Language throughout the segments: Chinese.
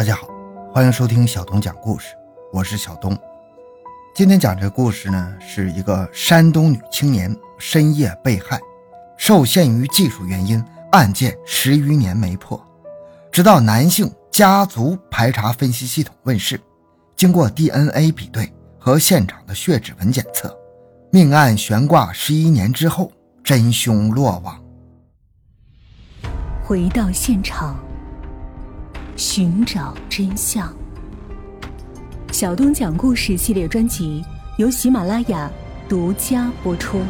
大家好，欢迎收听小东讲故事，我是小东。今天讲这故事呢，是一个山东女青年深夜被害，受限于技术原因，案件十余年没破，直到男性家族排查分析系统问世，经过 DNA 比对和现场的血指纹检测，命案悬挂十一年之后，真凶落网。回到现场，寻找真相。小东讲故事系列专辑由喜马拉雅独家播出。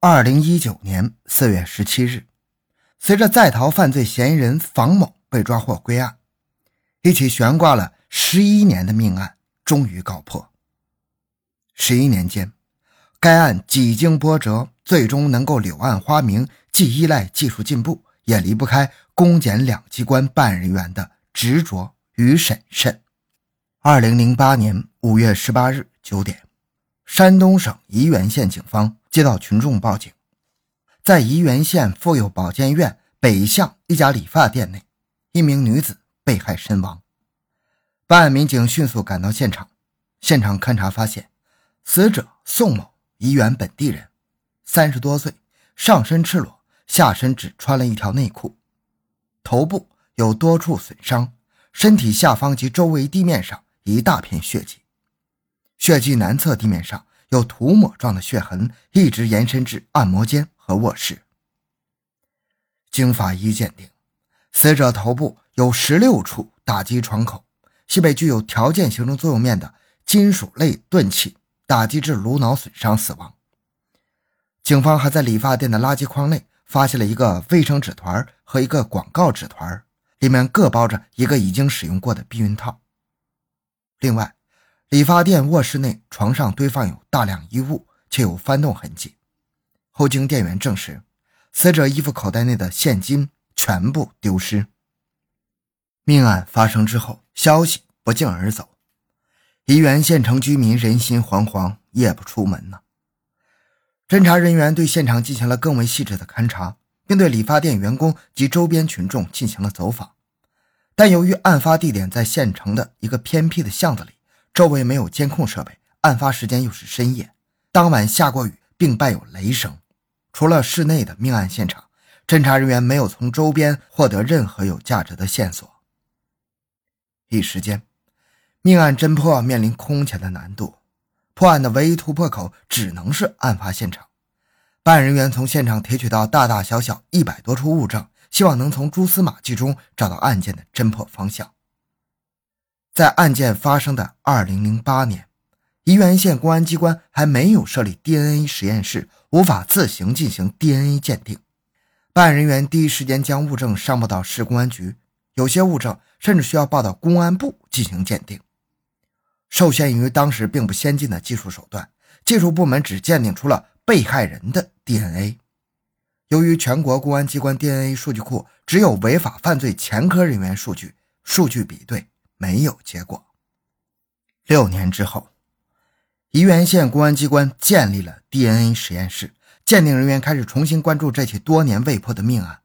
二零一九年四月十七日，随着在逃犯罪嫌疑人房某被抓获归案，一起悬挂了十一年的命案终于告破。十一年间，该案几经波折，最终能够柳暗花明，既依赖技术进步，也离不开公检两机关办案人员的。执着与审慎。二零零八年五月十八日九点，山东省沂源县警方接到群众报警，在沂源县妇幼保健院北巷一家理发店内，一名女子被害身亡。办案民警迅速赶到现场，现场勘查发现，死者宋某，沂源本地人，三十多岁，上身赤裸，下身只穿了一条内裤，头部。有多处损伤，身体下方及周围地面上一大片血迹，血迹南侧地面上有涂抹状的血痕，一直延伸至按摩间和卧室。经法医鉴定，死者头部有十六处打击创口，系被具有条件形成作用面的金属类钝器打击致颅脑损伤死亡。警方还在理发店的垃圾筐内发现了一个卫生纸团和一个广告纸团。里面各包着一个已经使用过的避孕套。另外，理发店卧室内床上堆放有大量衣物，且有翻动痕迹。后经店员证实，死者衣服口袋内的现金全部丢失。命案发生之后，消息不胫而走，沂源县城居民人心惶惶，夜不出门呢。侦查人员对现场进行了更为细致的勘查。并对理发店员工及周边群众进行了走访，但由于案发地点在县城的一个偏僻的巷子里，周围没有监控设备，案发时间又是深夜，当晚下过雨，并伴有雷声。除了室内的命案现场，侦查人员没有从周边获得任何有价值的线索。一时间，命案侦破面临空前的难度，破案的唯一突破口只能是案发现场。办案人员从现场提取到大大小小一百多处物证，希望能从蛛丝马迹中找到案件的侦破方向。在案件发生的二零零八年，沂源县公安机关还没有设立 DNA 实验室，无法自行进行 DNA 鉴定。办案人员第一时间将物证上报到市公安局，有些物证甚至需要报到公安部进行鉴定。受限于当时并不先进的技术手段，技术部门只鉴定出了。被害人的 DNA，由于全国公安机关 DNA 数据库只有违法犯罪前科人员数据，数据比对没有结果。六年之后，沂源县公安机关建立了 DNA 实验室，鉴定人员开始重新关注这起多年未破的命案，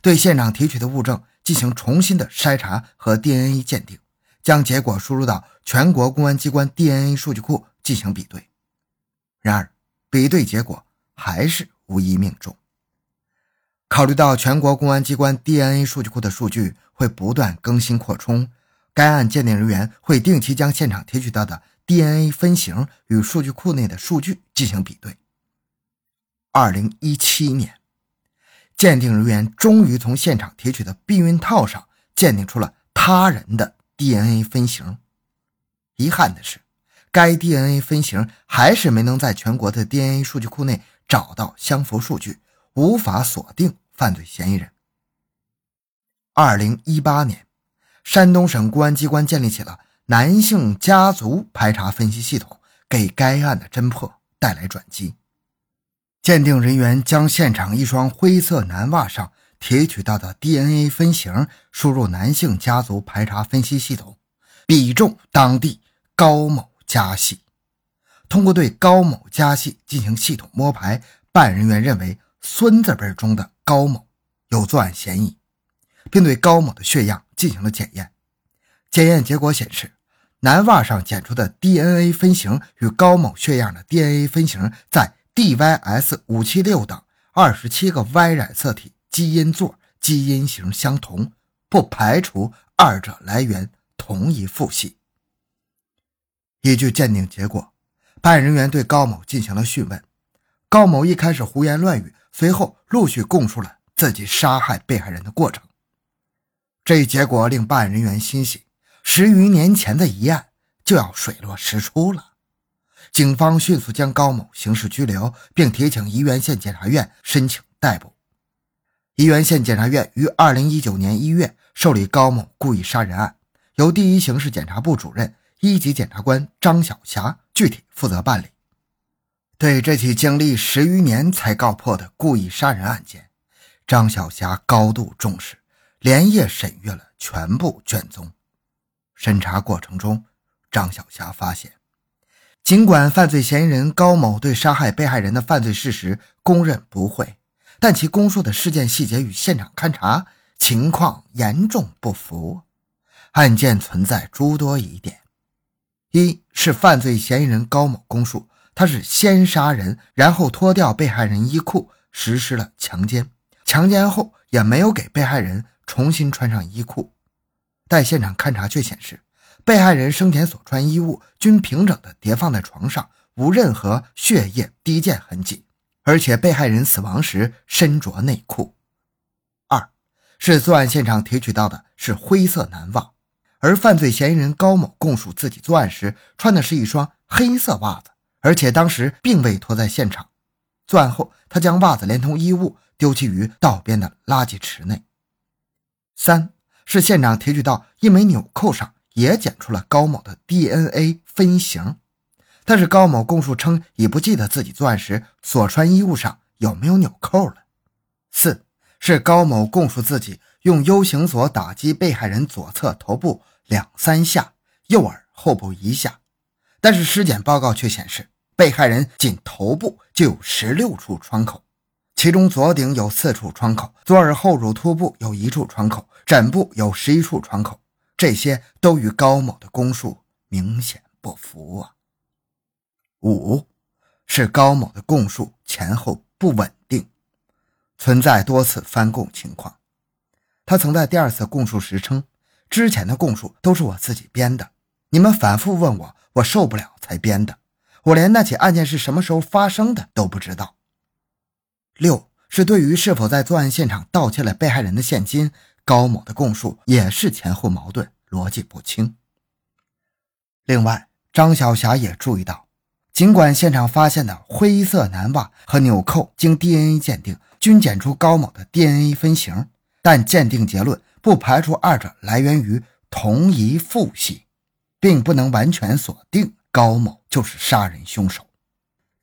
对现场提取的物证进行重新的筛查和 DNA 鉴定，将结果输入到全国公安机关 DNA 数据库进行比对。然而，比对结果还是无一命中。考虑到全国公安机关 DNA 数据库的数据会不断更新扩充，该案鉴定人员会定期将现场提取到的 DNA 分型与数据库内的数据进行比对。二零一七年，鉴定人员终于从现场提取的避孕套上鉴定出了他人的 DNA 分型。遗憾的是。该 DNA 分型还是没能在全国的 DNA 数据库内找到相符数据，无法锁定犯罪嫌疑人。二零一八年，山东省公安机关建立起了男性家族排查分析系统，给该案的侦破带来转机。鉴定人员将现场一双灰色男袜上提取到的 DNA 分型输入男性家族排查分析系统，比中当地高某。家系通过对高某家系进行系统摸排，办案人员认为孙子辈中的高某有作案嫌疑，并对高某的血样进行了检验。检验结果显示，男袜上检出的 DNA 分型与高某血样的 DNA 分型在 DYS 五七六等二十七个 Y 染色体基因座基因型相同，不排除二者来源同一父系。依据鉴定结果，办案人员对高某进行了讯问。高某一开始胡言乱语，随后陆续供述了自己杀害被害人的过程。这一结果令办案人员欣喜，十余年前的疑案就要水落石出了。警方迅速将高某刑事拘留，并提请宜源县检察院申请逮捕。沂源县检察院于二零一九年一月受理高某故意杀人案，由第一刑事检察部主任。一级检察官张晓霞具体负责办理。对这起经历十余年才告破的故意杀人案件，张晓霞高度重视，连夜审阅了全部卷宗。审查过程中，张晓霞发现，尽管犯罪嫌疑人高某对杀害被害人的犯罪事实供认不讳，但其供述的事件细节与现场勘查情况严重不符，案件存在诸多疑点。一是犯罪嫌疑人高某供述，他是先杀人，然后脱掉被害人衣裤实施了强奸，强奸后也没有给被害人重新穿上衣裤。但现场勘查却显示，被害人生前所穿衣物均平整的叠放在床上，无任何血液滴溅痕迹，而且被害人死亡时身着内裤。二是作案现场提取到的是灰色男袜。而犯罪嫌疑人高某供述，自己作案时穿的是一双黑色袜子，而且当时并未脱在现场。作案后，他将袜子连同衣物丢弃于道边的垃圾池内。三是现场提取到一枚纽扣上也检出了高某的 DNA 分型，但是高某供述称已不记得自己作案时所穿衣物上有没有纽扣了。四是高某供述自己。用 U 型锁打击被害人左侧头部两三下，右耳后部一下，但是尸检报告却显示，被害人仅头部就有十六处创口，其中左顶有四处创口，左耳后乳突部有一处创口，枕部有十一处创口，这些都与高某的供述明显不符啊。五是高某的供述前后不稳定，存在多次翻供情况。他曾在第二次供述时称，之前的供述都是我自己编的，你们反复问我，我受不了才编的，我连那起案件是什么时候发生的都不知道。六是对于是否在作案现场盗窃了被害人的现金，高某的供述也是前后矛盾，逻辑不清。另外，张小霞也注意到，尽管现场发现的灰色男袜和纽扣经 DNA 鉴定均检出高某的 DNA 分型。但鉴定结论不排除二者来源于同一父系，并不能完全锁定高某就是杀人凶手。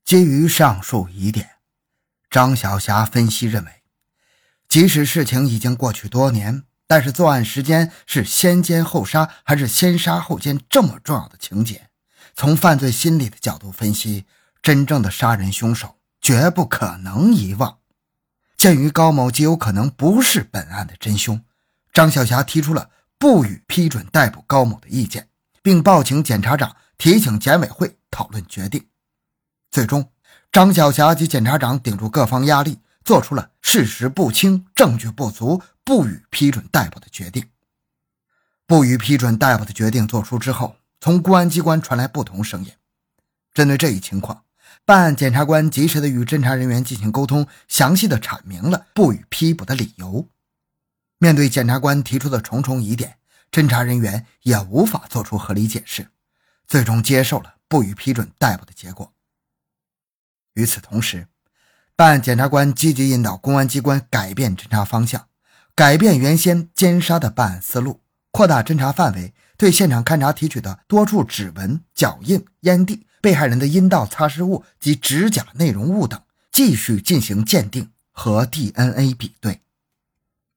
基于上述疑点，张小霞分析认为，即使事情已经过去多年，但是作案时间是先奸后杀还是先杀后奸这么重要的情节，从犯罪心理的角度分析，真正的杀人凶手绝不可能遗忘。鉴于高某极有可能不是本案的真凶，张小霞提出了不予批准逮捕高某的意见，并报请检察长提请检委会讨论决定。最终，张小霞及检察长顶住各方压力，做出了事实不清、证据不足，不予批准逮捕的决定。不予批准逮捕的决定作出之后，从公安机关传来不同声音。针对这一情况。办案检察官及时的与侦查人员进行沟通，详细的阐明了不予批捕的理由。面对检察官提出的重重疑点，侦查人员也无法做出合理解释，最终接受了不予批准逮捕的结果。与此同时，办案检察官积极引导公安机关改变侦查方向，改变原先奸杀的办案思路，扩大侦查范围，对现场勘查提取的多处指纹、脚印、烟蒂。被害人的阴道擦拭物及指甲内容物等，继续进行鉴定和 DNA 比对。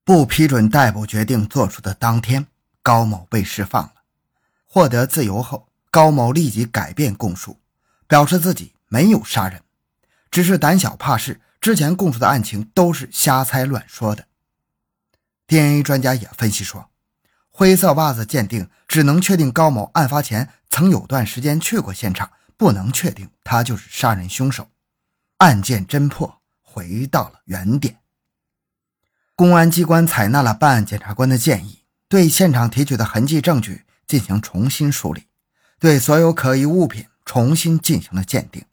不批准逮捕决定作出的当天，高某被释放了。获得自由后，高某立即改变供述，表示自己没有杀人，只是胆小怕事，之前供述的案情都是瞎猜乱说的。DNA 专家也分析说，灰色袜子鉴定只能确定高某案发前曾有段时间去过现场，不能确定他就是杀人凶手。案件侦破回到了原点。公安机关采纳了办案检察官的建议，对现场提取的痕迹证据进行重新梳理，对所有可疑物品重新进行了鉴定，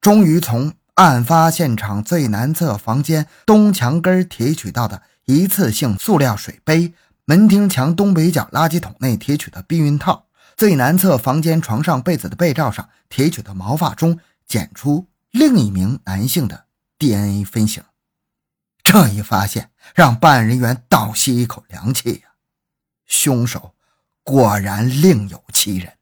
终于从案发现场最南侧房间东墙根提取到的一次性塑料水杯、门厅墙东北角垃圾桶内提取的避孕套、最南侧房间床上被子的被罩上提取的毛发中检出另一名男性的 DNA 分型。这一发现让办案人员倒吸一口凉气呀！凶手果然另有其人。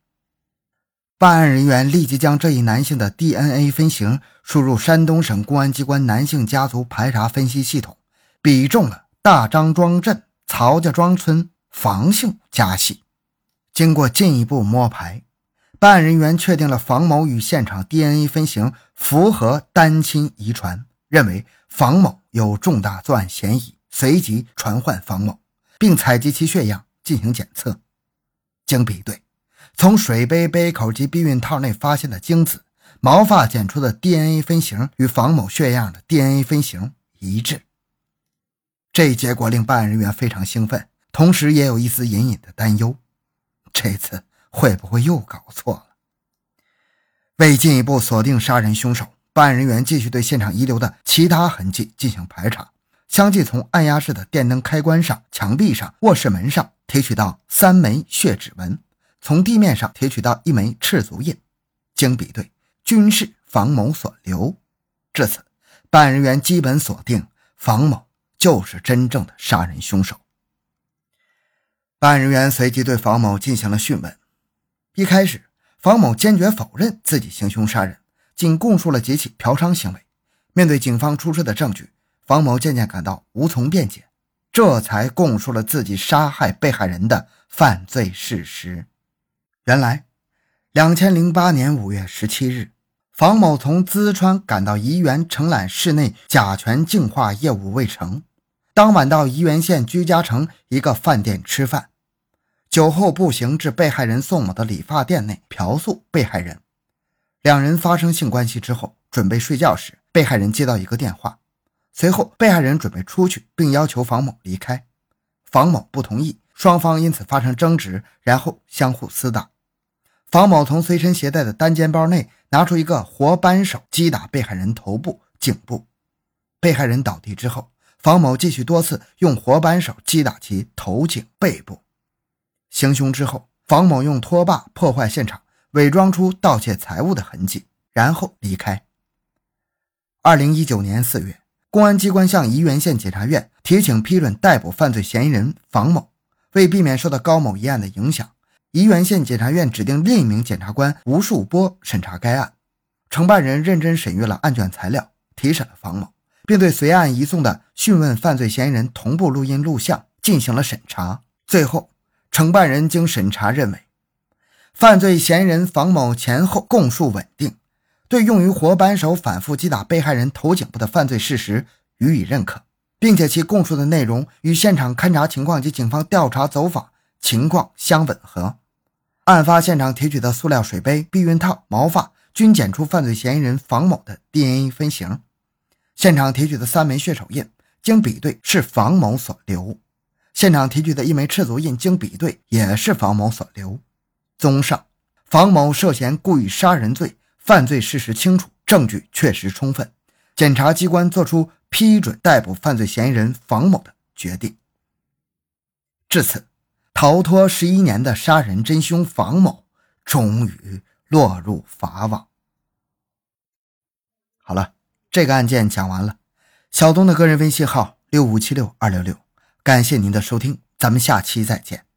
办案人员立即将这一男性的 DNA 分型输入山东省公安机关男性家族排查分析系统，比中了大张庄镇曹家庄村房姓家系。经过进一步摸排，办案人员确定了房某与现场 DNA 分型符合单亲遗传，认为房某。有重大作案嫌疑，随即传唤房某，并采集其血样进行检测。经比对，从水杯、杯口及避孕套内发现的精子、毛发检出的 DNA 分型与房某血样的 DNA 分型一致。这一结果令办案人员非常兴奋，同时也有一丝隐隐的担忧：这次会不会又搞错了？为进一步锁定杀人凶手。办案人员继续对现场遗留的其他痕迹进行排查，相继从按压式的电灯开关上、墙壁上、卧室门上提取到三枚血指纹，从地面上提取到一枚赤足印，经比对，均是房某所留。至此，办案人员基本锁定房某就是真正的杀人凶手。办案人员随即对房某进行了讯问，一开始，房某坚决否认自己行凶杀人。仅供述了几起嫖娼行为，面对警方出示的证据，房某渐渐感到无从辩解，这才供述了自己杀害被害人的犯罪事实。原来，两千零八年五月十七日，房某从淄川赶到沂源承揽市内甲醛净化业务未成，当晚到沂源县居家城一个饭店吃饭，酒后步行至被害人宋某的理发店内嫖宿被害人。两人发生性关系之后，准备睡觉时，被害人接到一个电话。随后，被害人准备出去，并要求房某离开，房某不同意，双方因此发生争执，然后相互厮打。房某从随身携带的单肩包内拿出一个活扳手，击打被害人头部、颈部。被害人倒地之后，房某继续多次用活扳手击打其头颈、背部。行凶之后，房某用拖把破坏现场。伪装出盗窃财物的痕迹，然后离开。二零一九年四月，公安机关向沂源县检察院提请批准逮捕犯罪嫌疑人房某。为避免受到高某一案的影响，沂源县检察院指定另一名检察官吴树波审查该案。承办人认真审阅了案卷材料，提审了房某，并对随案移送的讯问犯罪嫌疑人同步录音录像进行了审查。最后，承办人经审查认为。犯罪嫌疑人房某前后供述稳定，对用于活扳手反复击打被害人头颈部的犯罪事实予以认可，并且其供述的内容与现场勘查情况及警方调查走访情况相吻合。案发现场提取的塑料水杯、避孕套、毛发均检出犯罪嫌疑人房某的 DNA 分型，现场提取的三枚血手印经比对是房某所留，现场提取的一枚赤足印经比对也是房某所留。综上，房某涉嫌故意杀人罪，犯罪事实清楚，证据确实充分，检察机关作出批准逮捕犯罪嫌疑人房某的决定。至此，逃脱十一年的杀人真凶房某终于落入法网。好了，这个案件讲完了。小东的个人微信号六五七六二六六，感谢您的收听，咱们下期再见。